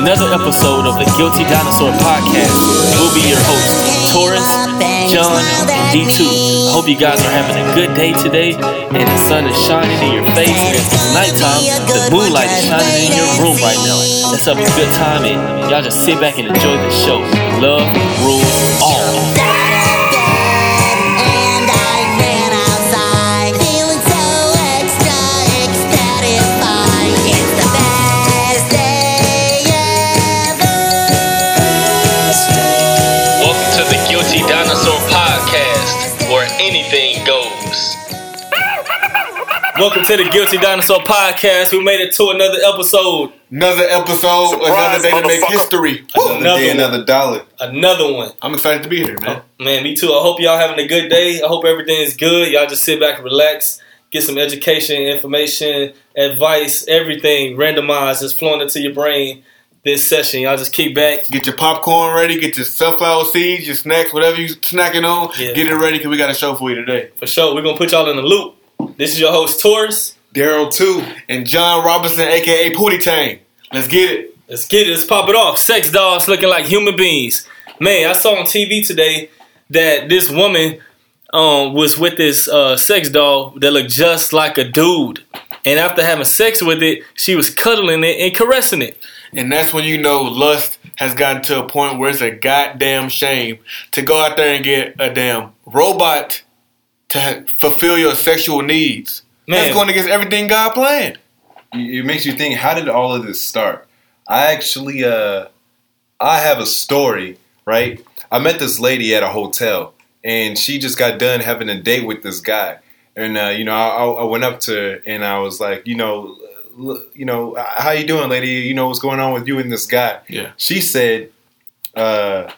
another episode of the Guilty Dinosaur Podcast. We'll be your hosts, Torres, John, and D2. Hope you guys are having a good day today, and the sun is shining in your face, and it's nighttime. The moonlight is shining in your room right now. Let's have a good time, and y'all just sit back and enjoy the show. Love rules to the Guilty Dinosaur Podcast. We made it to another episode. Another episode, another day to make history. Another Another day, one. another dollar. Another one. I'm excited to be here, man. Oh, man, me too. I hope y'all having a good day. I hope everything is good. Y'all just sit back and relax, get some education, information, advice, everything randomized is flowing into your brain this session. Y'all just keep back. Get your popcorn ready, get your sunflower seeds, your snacks, whatever you snacking on. Yeah. Get it ready because we got a show for you today. For sure. We're gonna put y'all in the loop. This is your host, Torres. Daryl too, and John Robinson, aka Pootie Tang. Let's get it. Let's get it. Let's pop it off. Sex dolls looking like human beings. Man, I saw on TV today that this woman um, was with this uh, sex doll that looked just like a dude. And after having sex with it, she was cuddling it and caressing it. And that's when you know lust has gotten to a point where it's a goddamn shame to go out there and get a damn robot to fulfill your sexual needs. Man. That's going against everything God planned. It it makes you think, how did all of this start? I actually, uh, I have a story, right? I met this lady at a hotel, and she just got done having a date with this guy, and uh, you know, I, I went up to her and I was like, you know, l- you know, how you doing, lady? You know, what's going on with you and this guy? Yeah. She said uh,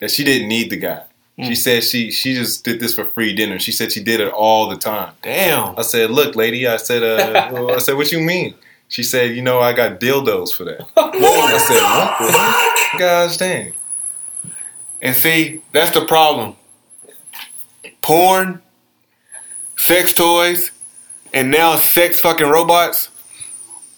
that she didn't need the guy. Mm. She said she she just did this for free dinner. She said she did it all the time. Damn. I said, "Look, lady," I said, uh, well, "I said, what you mean?" She said, "You know, I got dildos for that." I said, "What? Gosh dang!" And see, that's the problem. Porn, sex toys, and now sex fucking robots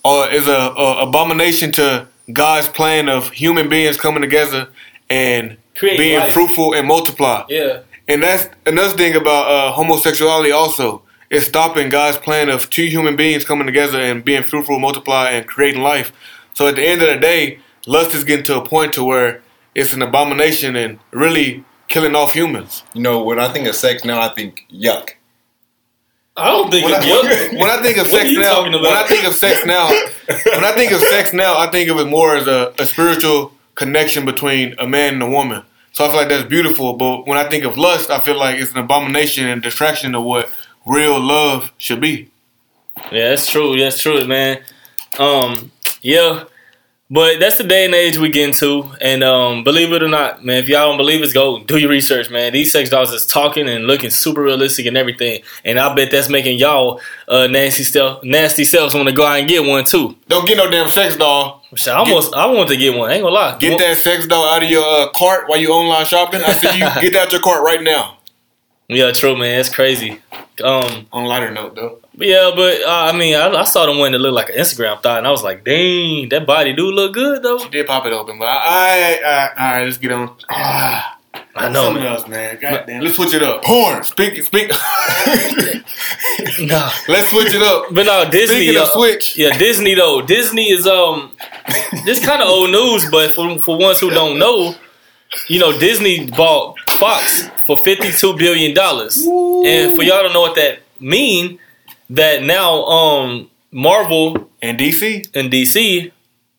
are is a, a abomination to God's plan of human beings coming together and Create being life. fruitful and multiply. Yeah. And that's another thing about uh, homosexuality also. It's stopping God's plan of two human beings coming together and being fruitful, multiply, and creating life. So at the end of the day, lust is getting to a point to where it's an abomination and really killing off humans. You know, when I think of sex now, I think yuck. I don't think When it's I, yuck. when I think of What are sex you now, talking about? when I think of sex now, when I think of sex now, I think of it more as a, a spiritual connection between a man and a woman. So I feel like that's beautiful. But when I think of lust, I feel like it's an abomination and distraction of what real love should be. Yeah, that's true. That's true, man. Um, yeah, but that's the day and age we get into, and um, believe it or not, man, if y'all don't believe us, go do your research, man. These sex dolls is talking and looking super realistic and everything, and I bet that's making y'all uh, nasty self, nasty selves want to go out and get one too. Don't get no damn sex doll. I almost, I want to get one. I ain't gonna lie. Get that sex doll out of your uh, cart while you online shopping. I see you get that out your cart right now. Yeah, true, man. It's crazy. Um, On a lighter note, though. Yeah, but uh, I mean, I, I saw the one that looked like an Instagram thought, and I was like, dang, that body do look good though. She did pop it open, but I, I, I, all right, let's get on. Ah, I know, something man. else, man. God damn, let's switch it up. Porn. Speak, speak. Nah. let's switch it up. But no, Disney. Speaking of uh, Switch. yeah, Disney though. Disney is um, this kind of old news, but for for ones who don't know, you know, Disney bought Fox for fifty two billion dollars, and for y'all to know what that mean, that now um Marvel And DC and DC,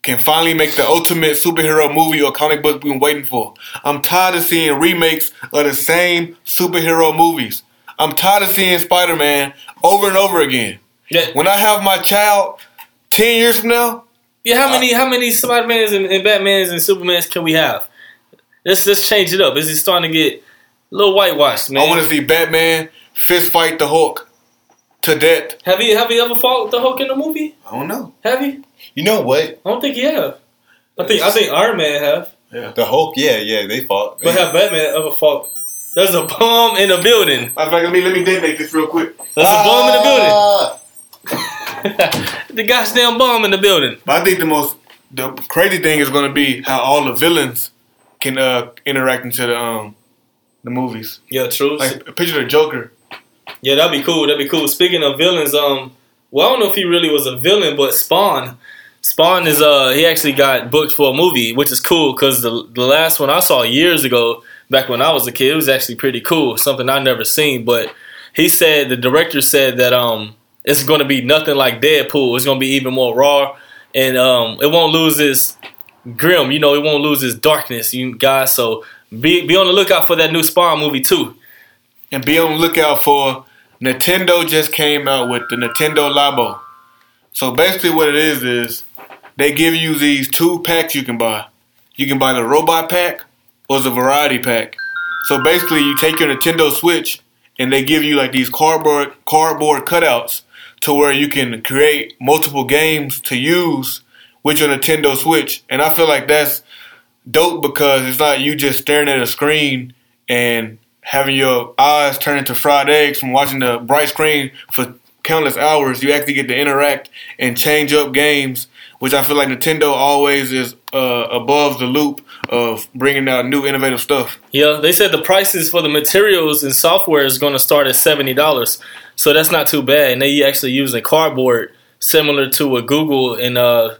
can finally make the ultimate superhero movie or comic book we've been waiting for. I'm tired of seeing remakes of the same superhero movies. I'm tired of seeing Spider Man over and over again. yeah, When I have my child ten years from now, yeah. How many how many Spider Mans and, and Batmans and Supermans can we have? Let's let's change it up. Is it starting to get a little whitewashed, man? I want to see Batman fist fight the Hulk to death. have you have you ever fought the Hulk in the movie? I don't know. Have you? You know what? I don't think you have. I think I think Iron Man have, Yeah. The Hulk, yeah, yeah, they fought. but have Batman ever fought? There's a bomb in the building. Matter of fact, let me let me detonate this real quick. There's a bomb in the building. Ah! the goddamn bomb in the building. But I think the most the crazy thing is going to be how all the villains can uh, interact into the um the movies. Yeah, true. Like picture the Joker. Yeah, that'd be cool. That'd be cool. Speaking of villains, um, well, I don't know if he really was a villain, but Spawn, Spawn is uh, he actually got booked for a movie, which is cool because the the last one I saw years ago, back when I was a kid, it was actually pretty cool. Something I never seen, but he said the director said that um, it's going to be nothing like Deadpool. It's going to be even more raw, and um, it won't lose its grim. You know, it won't lose its darkness, you guys. So be be on the lookout for that new Spawn movie too. And be on the lookout for Nintendo just came out with the Nintendo Labo. So basically what it is is they give you these two packs you can buy. You can buy the robot pack or the variety pack. So basically you take your Nintendo Switch and they give you like these cardboard cardboard cutouts to where you can create multiple games to use with your Nintendo Switch. And I feel like that's dope because it's not you just staring at a screen and having your eyes turn into fried eggs from watching the bright screen for countless hours. You actually get to interact and change up games, which I feel like Nintendo always is uh, above the loop of bringing out new innovative stuff. Yeah, they said the prices for the materials and software is going to start at seventy dollars, so that's not too bad. And they actually using cardboard, similar to what Google and uh,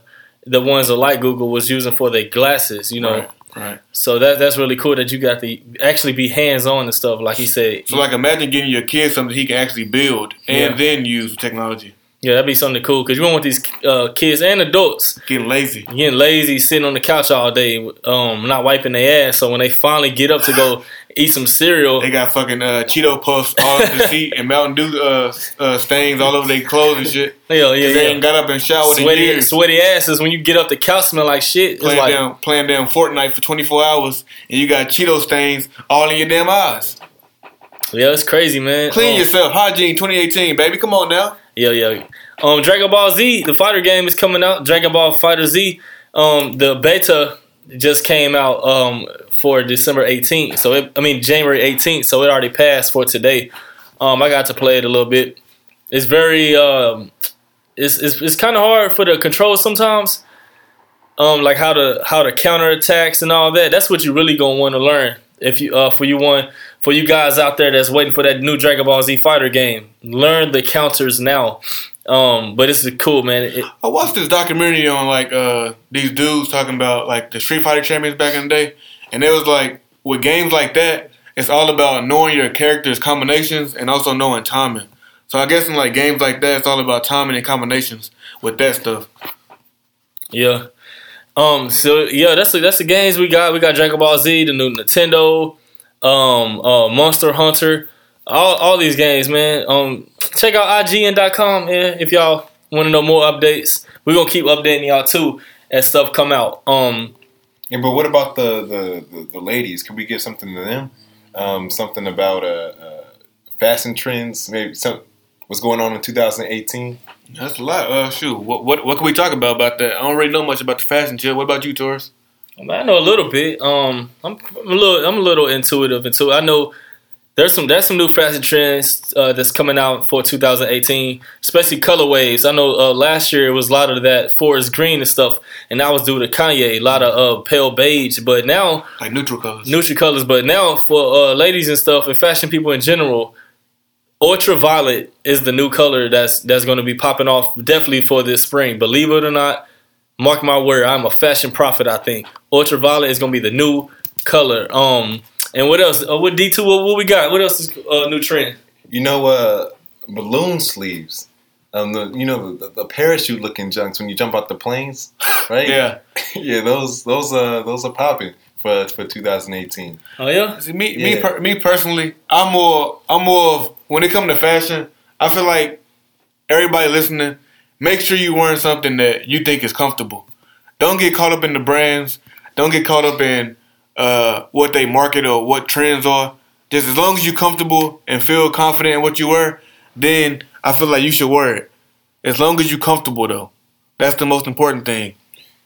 the ones that like Google was using for their glasses. You know, Right, right. so that that's really cool that you got to actually be hands on and stuff. Like he said, So like imagine giving your kid something he can actually build and Yeah. then use technology. Yeah, that'd be something cool because you don't want these uh, kids and adults Getting lazy. getting lazy, sitting on the couch all day, um, not wiping their ass. So when they finally get up to go eat some cereal, They got fucking uh, Cheeto puffs all over the seat and Mountain Dew uh, uh, stains all over their clothes and shit. yeah, yeah, They ain't got up and showered in sweaty, years. sweaty asses. When you get up, the couch smell like shit. Playing like, down playing down Fortnite for 24 hours and you got Cheeto stains all in your damn eyes. yeah, it's crazy, man. Clean Um, yourself. Hygiene 2018, baby. Come on now. Yeah, yeah. Um, Dragon Ball Z, the fighter game is coming out. Dragon Ball Fighter Z. Um, the beta just came out um for December 18th. So it, I mean January 18th. So it already passed for today. Um, I got to play it a little bit. It's very um, it's it's, it's kind of hard for the controls sometimes. Um, like how to how to counter attacks and all that. That's what you really gonna want to learn if you uh for you want for you guys out there that's waiting for that new Dragon Ball Z fighter game. Learn the counters now. Um, but this is cool, man. It, I watched this documentary on like uh these dudes talking about like the Street Fighter champions back in the day, and it was like with games like that, it's all about knowing your character's combinations and also knowing timing. So I guess in like games like that, it's all about timing and combinations with that stuff. Yeah. Um. So yeah, that's the, that's the games we got. We got Dragon Ball Z, the new Nintendo, um, uh, Monster Hunter, all all these games, man. Um, check out IGN.com yeah, if y'all want to know more updates. We're gonna keep updating y'all too as stuff come out. Um. Yeah, but what about the, the, the, the ladies? Can we give something to them? Um, something about uh, uh, fashion trends? Maybe some what's going on in 2018? That's a lot. Uh, shoot, what what what can we talk about about that? I don't really know much about the fashion chill. What about you, Torres? I know a little bit. Um, I'm, I'm a little, I'm a little intuitive into. I know there's some, there's some new fashion trends uh, that's coming out for 2018, especially colorways. I know uh, last year it was a lot of that forest green and stuff, and that was due to Kanye. A lot of uh, pale beige, but now Like neutral colors. neutral colors. But now for uh, ladies and stuff and fashion people in general, ultraviolet is the new color that's that's going to be popping off definitely for this spring. Believe it or not, mark my word, I'm a fashion prophet. I think ultraviolet is going to be the new color. Um, and what else? Uh, what D two? What, what we got? What else is uh, new trend? You know, uh, balloon sleeves. Um, the, you know the, the parachute looking junks when you jump out the planes, right? Yeah. yeah. Those those uh those are popping for for 2018. Oh yeah, See, me, me, per, me personally, I'm more, I'm more of when it comes to fashion. I feel like everybody listening, make sure you wearing something that you think is comfortable. Don't get caught up in the brands. Don't get caught up in uh, what they market or what trends are. Just as long as you're comfortable and feel confident in what you wear, then I feel like you should wear it. As long as you're comfortable, though, that's the most important thing.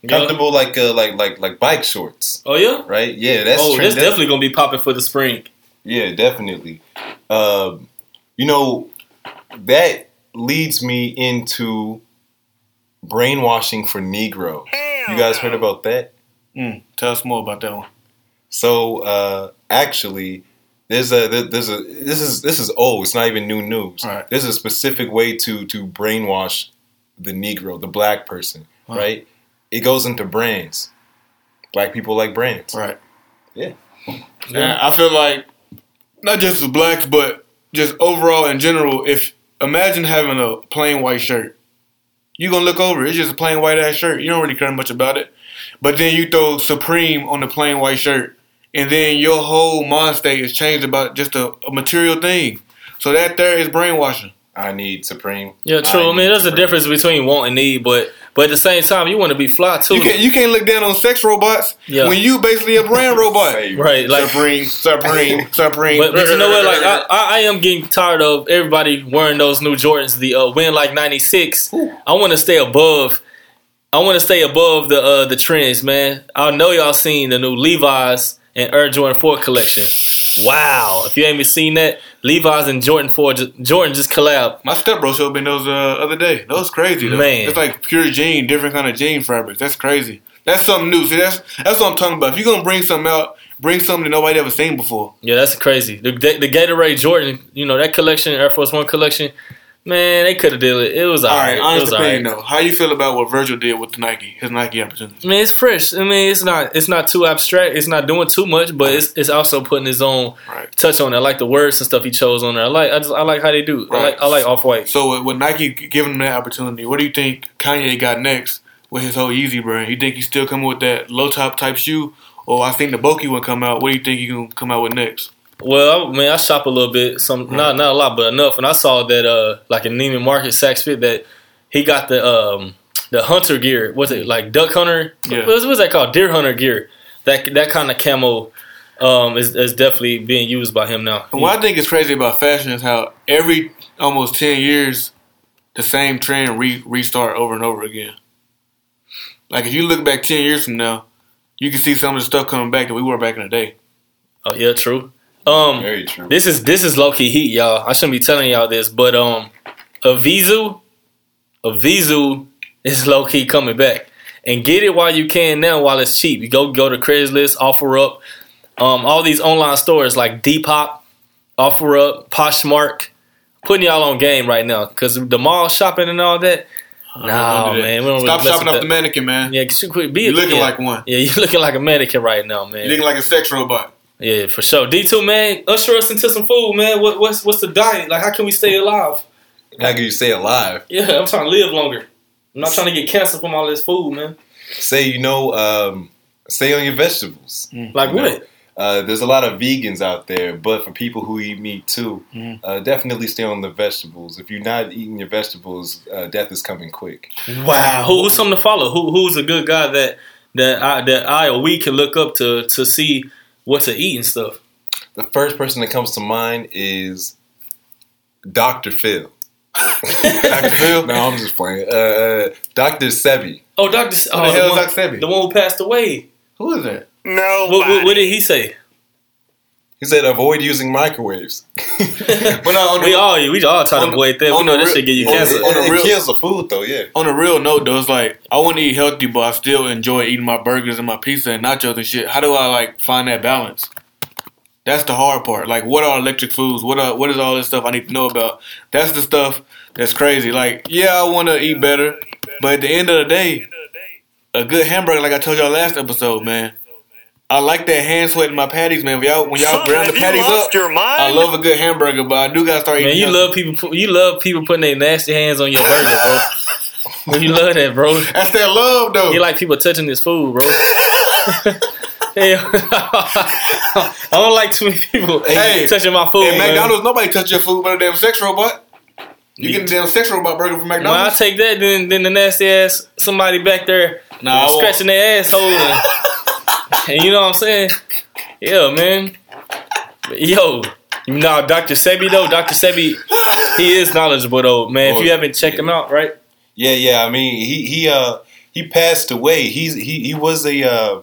Comfortable like uh, like like like bike shorts, Oh yeah. right? Yeah, that's oh, trend- that's definitely going to be popping for the spring. Yeah, definitely. Um, you know, that leads me into brainwashing for Negro. You guys heard about that? Mm, tell us more about that one. So uh, actually, there's a there's a this is this is old. It's not even new news. Right. There's a specific way to to brainwash the Negro, the black person. Right. Right. It goes into brands. Black people like brands. Right. Yeah. Yeah, I feel like not just with blacks, but just overall in general. If imagine having a plain white shirt, you gonna look over. It's just a plain white ass shirt. You don't really care much about it. But then you throw Supreme on the plain white shirt, and then your whole mind state is changed about just a, a material thing. So that there is brainwashing. I need Supreme. Yeah, true. I, need mean, there's a difference between want and need, but but at the same time, you want to be fly too. You can't you can't look down on sex robots Yeah. when you basically a brand robot. Right? Like, Supreme, Supreme, Supreme. but, but you know what? Like, I, I I am getting tired of everybody wearing those new Jordans. The uh, win like '96. I want to stay above. I want to stay above the uh, the trends, man. I know y'all seen the new Levi's and Air Jordan 4 collection. Wow! If you ain't even seen that, Levi's and Jordan 4, Jordan just collab. My stepbro showed me those uh, other day. That was crazy, though. Man. It's like pure jean, different kind of jean fabric. That's crazy. That's something new. See, that's that's what I'm talking about. If you're gonna bring something out, bring something that nobody ever seen before. Yeah, that's crazy. The, the Gatorade Jordan, you know that collection, Air Force One collection. Man, they could have did it. It was All alright. right, It honest opinion alright. though. How you feel about what Virgil did with the Nike, his Nike opportunity? I mean, it's fresh. I mean, it's not it's not too abstract. It's not doing too much, but it's it's also putting his own Right. touch on it. I like the words and stuff he chose on there. I like I just I like how they do. I like I like off white. So with, with Nike giving him that opportunity, what do you think Kanye got next with his whole Yeezy brand? You think he's still coming with that low top type shoe, or I think the bulky one come out? What do you think he gonna come out with next? Well, I mean, I shop a little bit, some not not a lot, but enough. And I saw that uh like in Neiman Marcus, Saks Fifth that he got the um the hunter gear. What's it like duck hunter? Yeah. What's, what's that called? Deer hunter gear. That that kind of camo um is, is definitely being used by him now. What I think is crazy about fashion is how every almost ten years, the same trend re- restart over and over again. Like if you look back ten years from now, you can see some of the stuff coming back that we wore back in the day. Oh yeah, true. Um, Very true. This is this is low key heat, y'all. I shouldn't be telling y'all this, but um, Evisu, Evisu is low key coming back, and get it while you can now, while it's cheap. You go go to Craigslist, offer up, um, all these online stores like Depop, offer up, Poshmark, putting y'all on game right now because the mall shopping and all that. No do man, we don't Stop really shopping off the mannequin, man. Yeah, quick, be You looking yeah. like one. Yeah, you looking like a mannequin right now, man. You looking like a sex robot. Yeah, for sure. D two man, usher us into some food, man. What, what's what's the diet? Like, how can we stay alive? How can you stay alive? Yeah, I'm trying to live longer. I'm not trying to get cancer from all this food, man. Say you know, um, stay on your vegetables. Like You know, what? Uh, there's a lot of vegans out there, but for people who eat meat too, Mhm. uh, definitely stay on the vegetables. If you're not eating your vegetables, uh, death is coming quick. Wow. Who, who's something to follow? Who who's a good guy that that I that I or we can look up to to see what to eat and stuff? The first person that comes to mind is Dr. Phil. Dr. Phil? No, I'm just playing. Uh, uh, Dr. Sebi. Oh, Doctor. Who Oh, the hell is one, Dr. Sebi? the one who passed away. Who is that? No. What, what, what did he say? He said, avoid using microwaves. But no, on the, We all we all try to on the- avoid that. We on know the that real- shit give you on cancer. on the it, real- kills the food, though, yeah. on a real note though, it's like I want to eat healthy, but I still enjoy eating my burgers and my pizza and nachos and shit. How do I like find that balance? That's the hard part. Like, what are electric foods? What are what is all this stuff I need to know about? That's the stuff that's crazy. Like, yeah, I want to eat better, but at the end of the day, a good hamburger, like I told y'all last episode, man. I like that hand sweat in my patties, man. When y'all when y'all ground the patties up, your mind? I love a good hamburger, but I do gotta start eating. Man, you healthy. love people. You love people putting their nasty hands on your burger, bro. Man, you love that, bro. That's that love, though. You like people touching this food, bro. Hey, I don't like too many people Hey, touching my food. At man. McDonald's, nobody touch your food but a damn sex robot. You get a damn sex robot burger from McDonald's. When I take that, then then the nasty ass somebody back there Nah, I won't. scratching their asshole, and, you know what I'm saying? Yeah, man. But, Yo, you know Dr. Sebi though. Dr. Sebi, he is knowledgeable though, man. If you haven't checked him out, right? Yeah, yeah. I mean, he he uh he passed away. He's he he was a uh,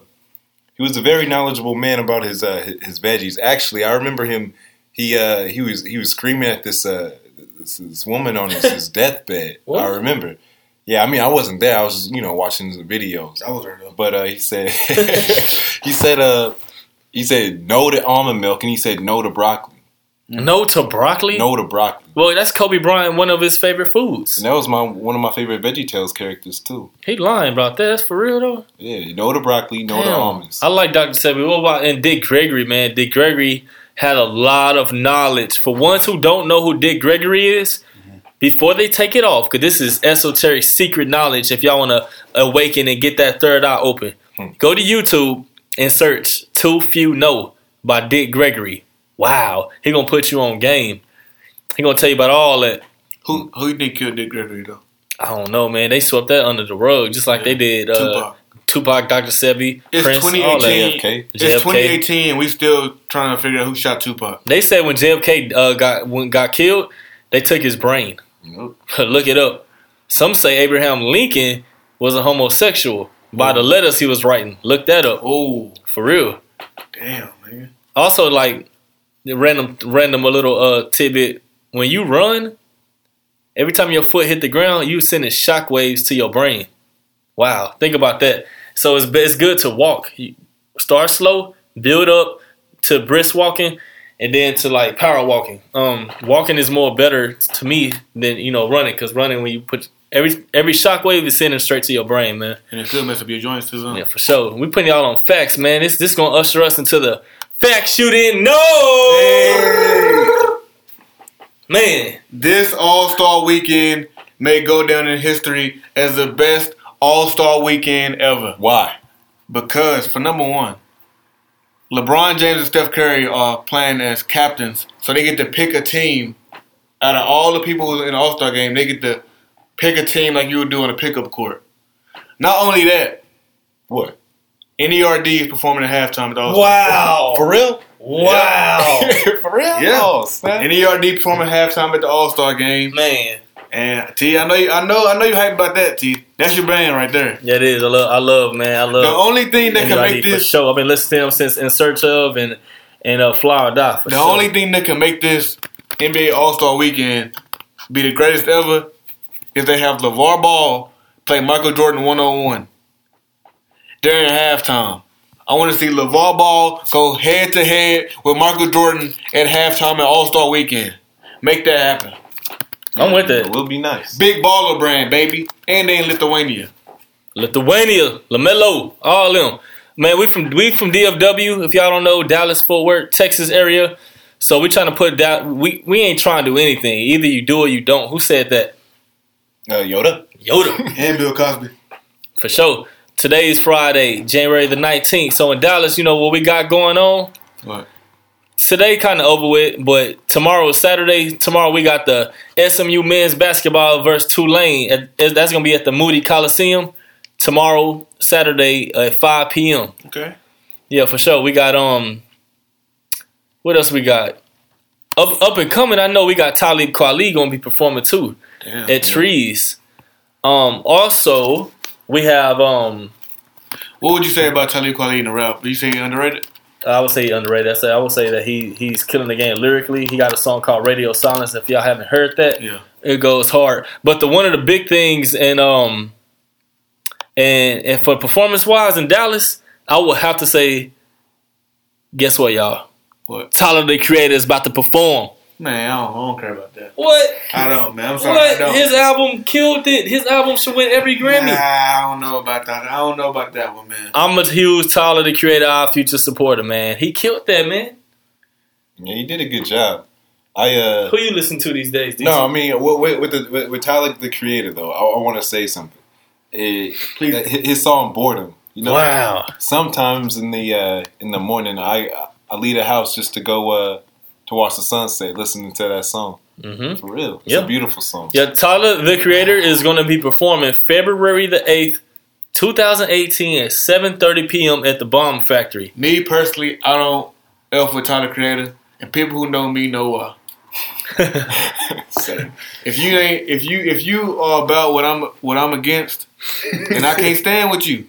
he was a very knowledgeable man about his uh his- his veggies. Actually, I remember him. He uh he was he was screaming at this uh this, this woman on his, his deathbed. What? I remember. Yeah, I mean, I wasn't there. I was, you know, watching the videos. I was there though. But uh, he said, he said, uh, he said no to almond milk, and he said no to broccoli. No to broccoli. No to broccoli. Well, that's Kobe Bryant, one of his favorite foods. And that was my one of my favorite VeggieTales characters too. He lying about that. That's for real though. Yeah, no to broccoli, no to almonds. I like Dr. Sebi. What about and Dick Gregory, man? Dick Gregory had a lot of knowledge. For ones who don't know who Dick Gregory is, before they take it off, because this is esoteric secret knowledge. If y'all want to awaken and get that third eye open, Hmm. go to YouTube and search "Too Few Know" by Dick Gregory. Wow, he gonna put you on game. He gonna tell you about all that. Who who you think killed Dick Gregory though? I don't know, man. They swept that under the rug, just like they did uh, Tupac. Tupac, Dr. Sebi, It's Prince, all that. 2018. JFK. It's JFK. 2018, and we still trying to figure out who shot Tupac. They said when JFK uh, got when got killed, they took his brain. Nope. Look it up. Some say Abraham Lincoln was a homosexual by the letters he was writing. Look that up Oh, for real. damn, man. Also, like the random, random, a little uh tidbit. When you run, every time your foot hit the ground, you sending shockwaves to your brain. Wow, think about that. So it's it's good to walk. You start slow, build up to brisk walking, and then to like power walking. Um, walking is more better to me than you know running because running when you put every every shockwave is sending straight to your brain, man. And it could mess up your joints too. Huh? Yeah, for sure. We putting y'all on facts, man. This this gonna usher us into the fact shooting. No, man. This All Star Weekend may go down in history as the best All Star Weekend ever. Why? Because for number one, LeBron James and Steph Curry are playing as captains, so they get to pick a team. Out of all the people in the All Star game, they get to pick a team like you would do on a pickup court. Not only that, What? NERD is performing at halftime at the All Star. Wow. For real? Wow. For real? Yeah. Oh. NERD performing at halftime at the All Star game. man. And T, I know you, I know, I know you hyped about that. T, that's your band right there. Yeah, it is. I love, I love, man. I love. The only thing that can make this, show, I've been listening to them since In Search of and and uh, Fly or Die. The sure. only thing that can make this NBA All Star Weekend be the greatest ever is they have LaVar Ball play Michael Jordan one on one during halftime. I want to see LaVar Ball go head to head with Michael Jordan at halftime at All Star Weekend. Make that happen. I'm with that. It will be nice. Big baller brand, baby, and they in Lithuania. Lithuania, LaMelo, all them. Man, we from we from DFW. If y'all don't know, Dallas, Fort Worth, Texas area. So we trying to put that. We we ain't trying to do anything. Either you do or you don't. Who said that? Uh, Yoda? Yoda. And Bill Cosby. For sure. Today is Friday, January the 19th. So in Dallas, you know what we got going on? What? Today kind of over with, but tomorrow is Saturday. Tomorrow we got the SMU men's basketball versus Tulane. At- That's going to be at the Moody Coliseum. Tomorrow, Saturday at 5 p.m. Okay. Yeah, for sure. We got um what else we got? Up up and coming, I know we got Talib Kweli gonna be performing too Damn. at Trees. Um also we have um What would you say about Talib Kweli in the rap? Do you say underrated? I would say underrated. I say I would say that he he's killing the game lyrically. He got a song called Radio Silence. If y'all haven't heard that, Yeah. it goes hard. But the one of the big things and um and and for performance wise in Dallas, I would have to say, guess what, y'all? What? Tyler the Creator is about to perform. Man, I don't, I don't care about that. What? I don't, man. I'm sorry. I What? don't. His album killed it. His album should win every Grammy. Nah, I don't know about that. I don't know about that one, man. I'm a huge Tyler the Creator, Odd Future supporter, man. He killed that, man. Yeah, he did a good job. I uh Who you listen to these days? no, I mean with, with, with the with, with Tyler the Creator though, I, I want to say something. It, Please. his his song "Boredom." You know, wow. sometimes in the uh, in the morning, I I leave the house just to go uh, to watch the sunset, listening to that song. hmm For real, it's Yeah. a beautiful song. Yeah, Tyler the Creator is going to be performing February the 8th, 2018 at 7:30 p.m. at the Bomb Factory. Me personally, I don't F with Tyler Creator, and people who know me know why. If you ain't, if you, if you are about what I'm, what I'm against, and I can't stand with you.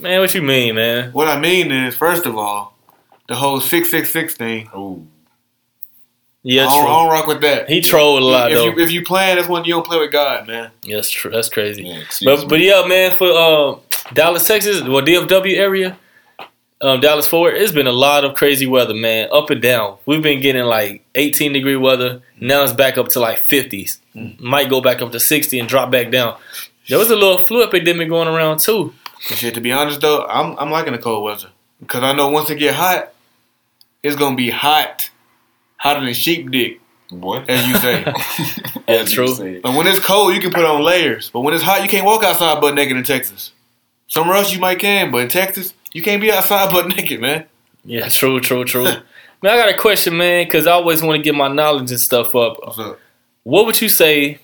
man, what you mean, man? What I mean is, first of all, the whole six six six thing. Ooh. Yeah, I, don't, I don't rock with that. He trolled a lot if though. you if you playing, that's when you don't play with God, man. yeah, that's true. That's crazy. Yeah, But me. but yeah, man, for uh, Dallas, Texas, well DFW area, um, Dallas Fort, it's been a lot of crazy weather, man, up and down. We've been getting like 18 degree weather. Now it's back up to like 50s. Might go back up to 60 and drop back down. There was a little flu epidemic going around too. Shit, to be honest though, I'm I'm liking the cold weather because I know once it get hot, it's gonna be hot, hotter than sheep dick, what? as you say. Yeah, As you true. say. but when it's cold, you can put on layers. But when it's hot, you can't walk outside butt naked in Texas. Somewhere else you might can, but in Texas, you can't be outside butt naked, man. Yeah, true, true, true. man, I got a question, man, because I always want to get my knowledge and stuff up. What's up? What would you say?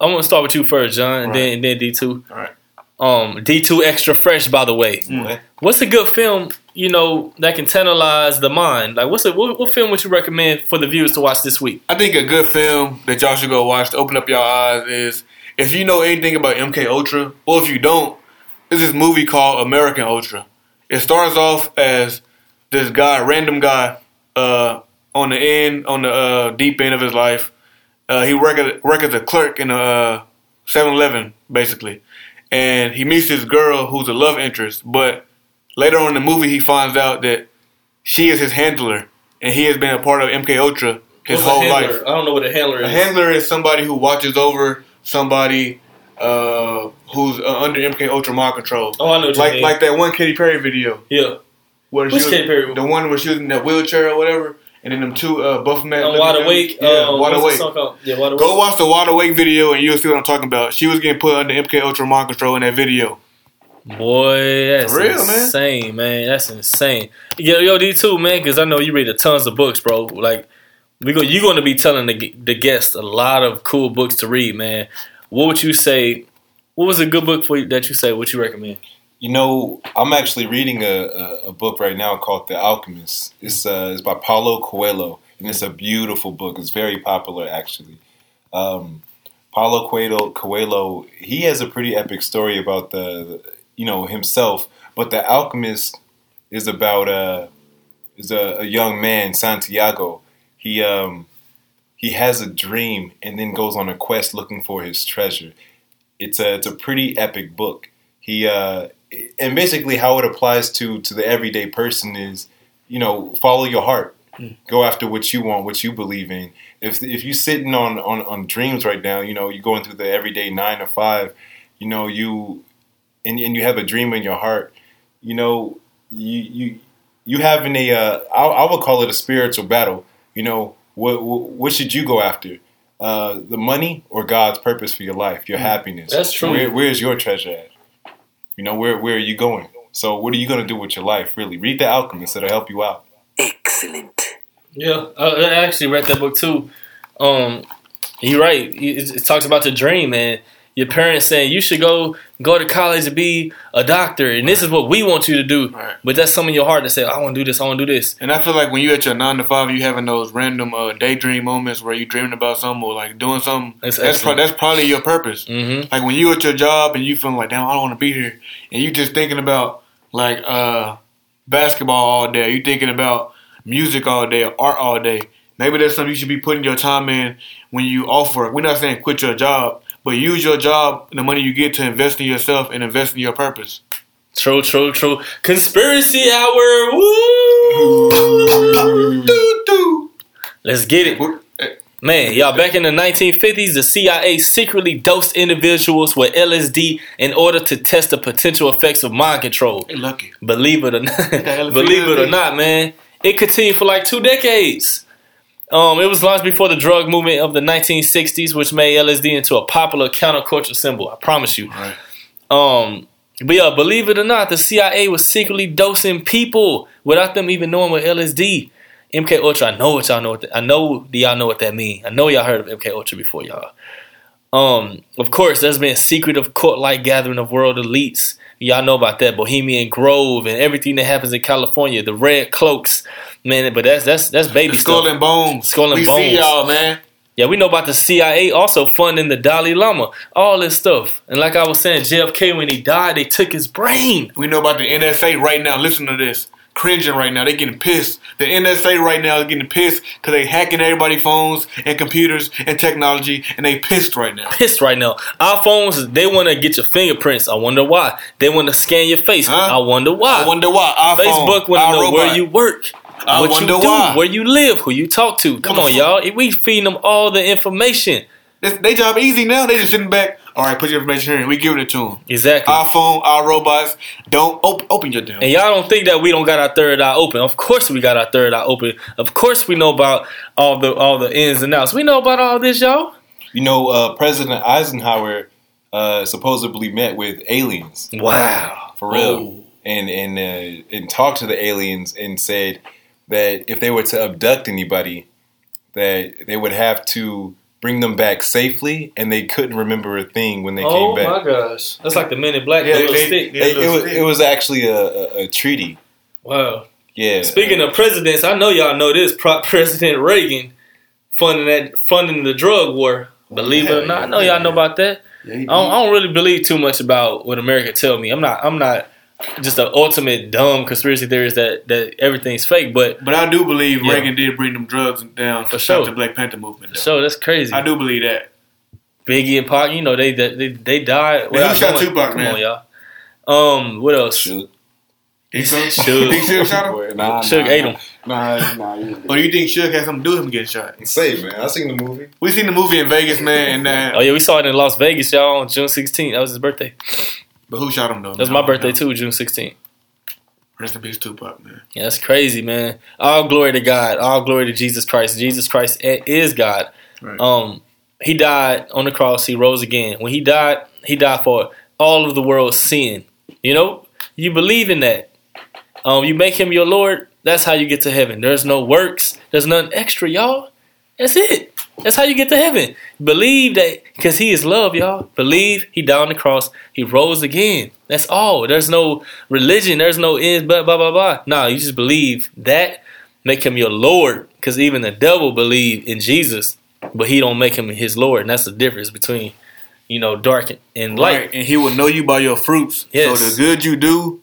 I'm gonna start with you first, John, and then and then D two. All right. Um, D two extra fresh, by the way. What? What's a good film, you know, that can tantalize the mind? Like, what's a what, what film would you recommend for the viewers to watch this week? I think a good film that y'all should go watch to open up your eyes is if you know anything about MK Ultra, or if you don't, there's this movie called American Ultra. It starts off as this guy, random guy, uh, on the end, on the uh, deep end of his life. Uh, he work at work as a clerk in a uh, 7-Eleven, basically, and he meets this girl who's a love interest. But later on in the movie, he finds out that she is his handler, and he has been a part of MK Ultra his What's whole life. I don't know what a handler is. A handler is somebody who watches over somebody uh, who's uh, under MK Ultra mind control. oh, I know like mean. like that one Katy Perry video yeah, where Which Katy Perry? the one where she was in that wheelchair or whatever, and then them two uh, buff men. um, Wide Awake. Yeah, um, Wide Awake. Yeah, Wide Awake. Go watch the Wide Awake video and you'll see what I'm talking about. She was getting put under MK Ultra mind control in that video. Boy, that's real, man. insane, man. That's insane. Yo, yo, D two, man, because I know you read a tons of books, bro. Like, we go, you're going to be telling the the guests a lot of cool books to read, man. What would you say? What was a good book for you that you say? What you recommend? You know, I'm actually reading a, a, a book right now called The Alchemist. It's uh, it's by Paulo Coelho, and it's a beautiful book. It's very popular, actually. Um, Paulo Coelho, Coelho, he has a pretty epic story about the you know himself. But The Alchemist is about uh, is a, a young man, Santiago. He um, he has a dream and then goes on a quest looking for his treasure. It's a it's a pretty epic book. He uh, and basically how it applies to to the everyday person is, you know, follow your heart. Go after what you want, what you believe in. If if you're sitting on, on on dreams right now, you know, you're going through the everyday nine to five, you know, you and, and you have a dream in your heart, you know, you you you having a uh, I, I would call it a spiritual battle. You know, what what, what should you go after? Uh, the money or God's purpose for your life, your happiness. That's true. Where, where's your treasure at? You know, where where are you going? So, what are you going to do with your life? Really, read The Alchemist. It'll help you out. Excellent. Yeah, I, I actually read that book too. Um, you're right. It, it talks about the dream, man. Your parents saying you should go go to college and be a doctor, and this is what we want you to do. Right. But that's some in your heart that say, I want to do this. I want to do this. And I feel like when you at your nine to five, you having those random uh, daydream moments where you dreaming about something or like doing something. That's That's pro- that's probably your purpose. Mm-hmm. Like when you at your job and you feeling like, damn, I don't want to be here, and you just thinking about like uh, basketball all day. You thinking about music all day, or art all day. Maybe that's something you should be putting your time in when you off work. We're not saying quit your job, but use your job, and the money you get to invest in yourself and invest in your purpose. True, true, true. Conspiracy hour. Woo! Let's get it. Man, y'all, back in the 1950s, the CIA secretly dosed individuals with LSD in order to test the potential effects of mind control. They lucky. Believe it or not, believe it or not, man, it continued for like two decades. Um, it was launched before the drug movement of the 1960s, which made LSD into a popular counterculture symbol. I promise you. Right. Um, but yeah, believe it or not, the CIA was secretly dosing people without them even knowing what LSD. MK Ultra, I know what y'all know. What that, I know do y'all know what that mean. I know y'all heard of MK Ultra before, y'all. Um, of course, there's been a secretive cult-like gathering of world elites. Y'all know about that Bohemian Grove and everything that happens in California. The red cloaks, man. But that's that's that's baby The skull stuff. and bones. Skull and we Bones. see y'all, man. Yeah, we know about the CIA also funding the Dalai Lama, all this stuff. And like I was saying, JFK when he died, they took his brain. We know about the NSA right now. Listen to this. Cringing right now. They getting pissed. The NSA right now is getting pissed because they hacking everybody's phones and computers and technology, and they pissed right now. Pissed right now. Our phones, they want to get your fingerprints. I wonder why. They want to scan your face. Huh? I wonder why. I wonder why. Our Facebook want to know robot. where you work. I what wonder you do, why. where you live, who you talk to. Come on, y'all. We feeding them all the information. This, they job easy now. They just sitting back. All right, put your information here. We giving it to them. Exactly. Our phone, our robots. Don't open, open your damn. And y'all don't think that we don't got our third eye open. Of course we got our third eye open. Of course we know about all the all the ins and outs. We know about all this, y'all. You know, uh, President Eisenhower uh, supposedly met with aliens Wow. for real, Oh. and and uh, and talked to the aliens and said that if they were to abduct anybody, that they would have to bring them back safely, and they couldn't remember a thing when they Oh came back. Oh my gosh. That's like the men in black Yeah, the little they- stick. they- It, was, it was actually a, a, a treaty. Wow. Yeah. Speaking of presidents, I know y'all know this. Pro- President Reagan funding that funding the drug war. Believe it or Yeah, not, I know yeah, y'all know about that. I don't, I don't really believe too much about what America tell me. I'm not. I'm not just the ultimate dumb conspiracy theories that that everything's fake. But But I do believe Yeah. Reagan did bring them drugs down For sure. the Black Panther movement. Though. so that's crazy. I do believe that. Biggie and Pac, you know they they they died. who without shot knowing- Tupac, Come man? on, y'all. Um, what else? Shoot. Think so? Suge. think Suge shot him? Nah, Suge nah, ate him. Nah, nah. you- Or you think Suge had something to do with him getting shot? Say, man, I seen the movie. We seen the movie in Vegas, man, and Oh uh, yeah, we saw it in Las Vegas, y'all, on June 16th. That was his birthday. But who shot him though? That's my birthday too, June 16th. Rest in peace, Tupac, man. Yeah, that's crazy, man. All glory to God. All glory to Jesus Christ. Jesus Christ is God. Right. Um, he died on the cross. He rose again. When he died, he died for all of the world's sin. You know, you believe in that. Um, you make him your Lord. That's how you get to heaven. There's no works. There's nothing extra, y'all. That's it. That's how you get to heaven. Believe that because he is love, y'all. Believe he died on the cross. He rose again. That's all. There's no religion. There's no ends, blah, blah, blah, blah. No, you just believe that. Make him your Lord. Because even the devil believe in Jesus, but he don't make him his Lord. And that's the difference between, you know, dark and- and light. Right, and he will know you by your fruits. Yes. So the good you do,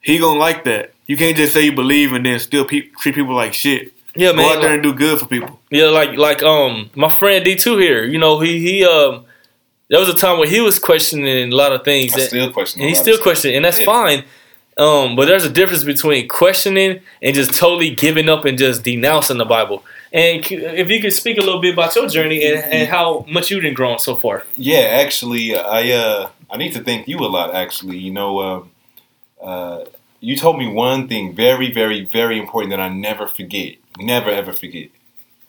he gonna like that. You can't just say you believe and then still pe- treat people like shit. Yeah, man. Go out there and do good for people. Yeah, like like um my friend D two here. You know, he he um there was a time where he was questioning a lot of things I that still question. and he's still questioning, and that's Yeah. fine. Um, but there's a difference between questioning and just totally giving up and just denouncing the Bible. And if you could speak a little bit about your journey and, and how much you've been grown so far. Yeah, actually, I uh, I need to thank you a lot. Actually, you know, um, uh, you told me one thing very, very, very important that I never forget. Never ever forget.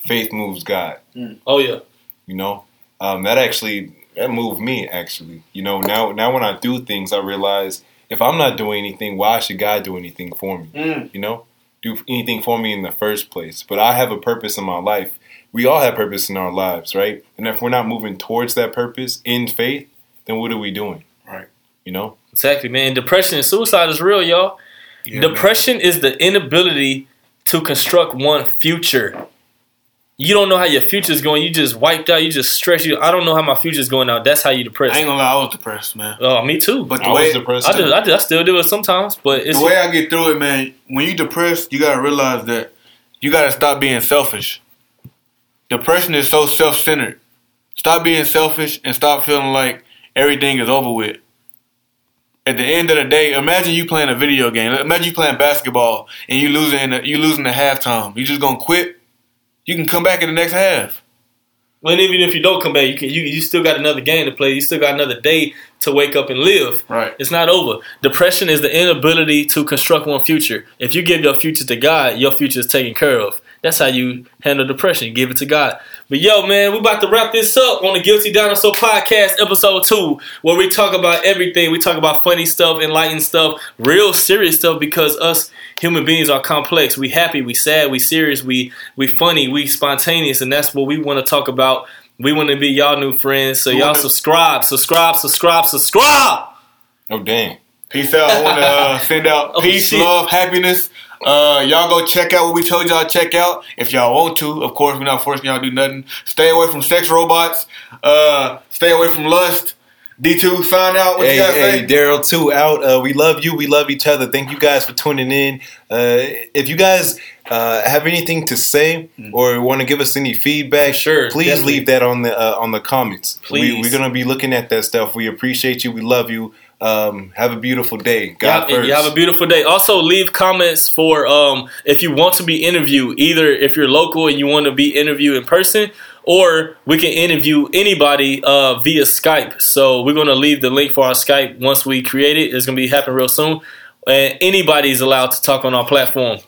Faith moves God. Oh yeah, You know, um, that actually that moved me. Actually, you know, now now when I do things, I realize if I'm not doing anything, why should God do anything for me? Mm. You know, do anything for me in the first place. But I have a purpose in my life. We all have purpose in our lives, right? And if we're not moving towards that purpose in faith, then what are we doing? Right. You know? exactly, man. Depression and suicide is real, y'all. Yeah, man. Depression is the inability to construct one future. You don't know how your future is going. You just wiped out. You just stressed. You. I don't know how my future is going out. That's how you depressed. I ain't gonna lie, I was depressed, man. Oh, me too. But the I way was depressed. I too. do. I, do, I still do it sometimes, but it's the way I get through it, man, when you depressed, you gotta realize that you gotta stop being selfish. Depression is so self centered. Stop being selfish and stop feeling like everything is over with. At the end of the day, imagine you playing a video game. Imagine you playing basketball and you losing you losing the halftime. You just gonna quit. You can come back in the next half. And even if you don't come back, you can. You, you still got another game to play. You still got another day to wake up and live. Right. It's not over. Depression is the inability to construct one future. If you give your future to God, your future is taken care of. That's how you handle depression. Give it to God. But yo, man, we about to wrap this up on the Guilty Dinosaur Podcast, episode two, where we talk about everything. We talk about funny stuff, enlightened stuff, real serious stuff, because us human beings are complex. We happy, we sad, we serious, we we funny, we spontaneous, and that's what we want to talk about. We want to be y'all new friends. So y'all subscribe, subscribe, subscribe, subscribe. Oh damn. Peace out. I want to uh, send out Oh, peace, shit. love, happiness. Uh, y'all go check out what we told y'all to check out if y'all want to. Of course, we're not forcing y'all to do nothing. Stay away from sex robots. Uh, stay away from lust. D2, sign out. What Hey, you got to hey, say? Daryl too out. Uh, we love you. We love each other. Thank you guys for tuning in. Uh, if you guys uh, have anything to say or want to give us any feedback, sure, please definitely. leave that on the uh, on the comments. Please. We, we're gonna be looking at that stuff. We appreciate you. We love you. Um, have a beautiful day. God first. you have a beautiful day. Also, leave comments for um, if you want to be interviewed. Either if you're local and you want to be interviewed in person, or we can interview anybody uh, via Skype. So we're gonna leave the link for our Skype once we create it. It's gonna be happening real soon, and anybody's allowed to talk on our platform.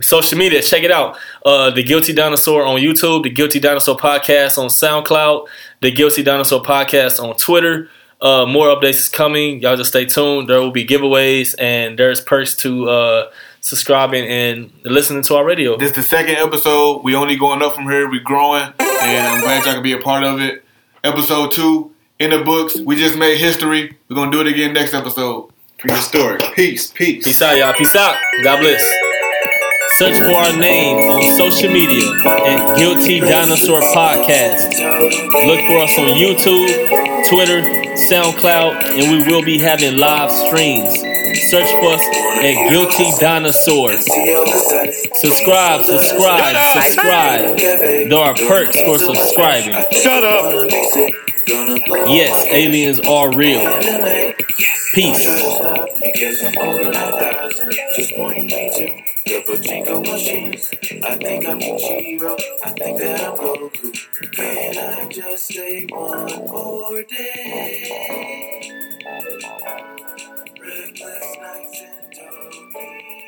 Social media, check it out. Uh, the Guilty Dinosaur on YouTube, the Guilty Dinosaur Podcast on SoundCloud, the Guilty Dinosaur Podcast on Twitter. Uh, more updates is coming. Y'all just stay tuned. There will be giveaways and there's perks to uh, subscribing and listening to our radio. This is the second episode. We only going up from here. We growing, and I'm glad y'all can be a part of it. Episode two in the books. We just made history. We're gonna do it again next episode. prehistoric. Peace, peace. Peace out, y'all. Peace out. God bless. Search for our name on social media at Guilty Dinosaur Podcast. Look for us on YouTube, Twitter, SoundCloud, and we will be having live streams. Search for us at Guilty Dinosaurs. Subscribe, subscribe, subscribe. There are perks for subscribing. Shut up. Yes, aliens are real. Peace. Your pachinko machine. I think I'm Ichiro. I think that I'm Goku. Can I just stay one more day? Reckless nights in Tokyo.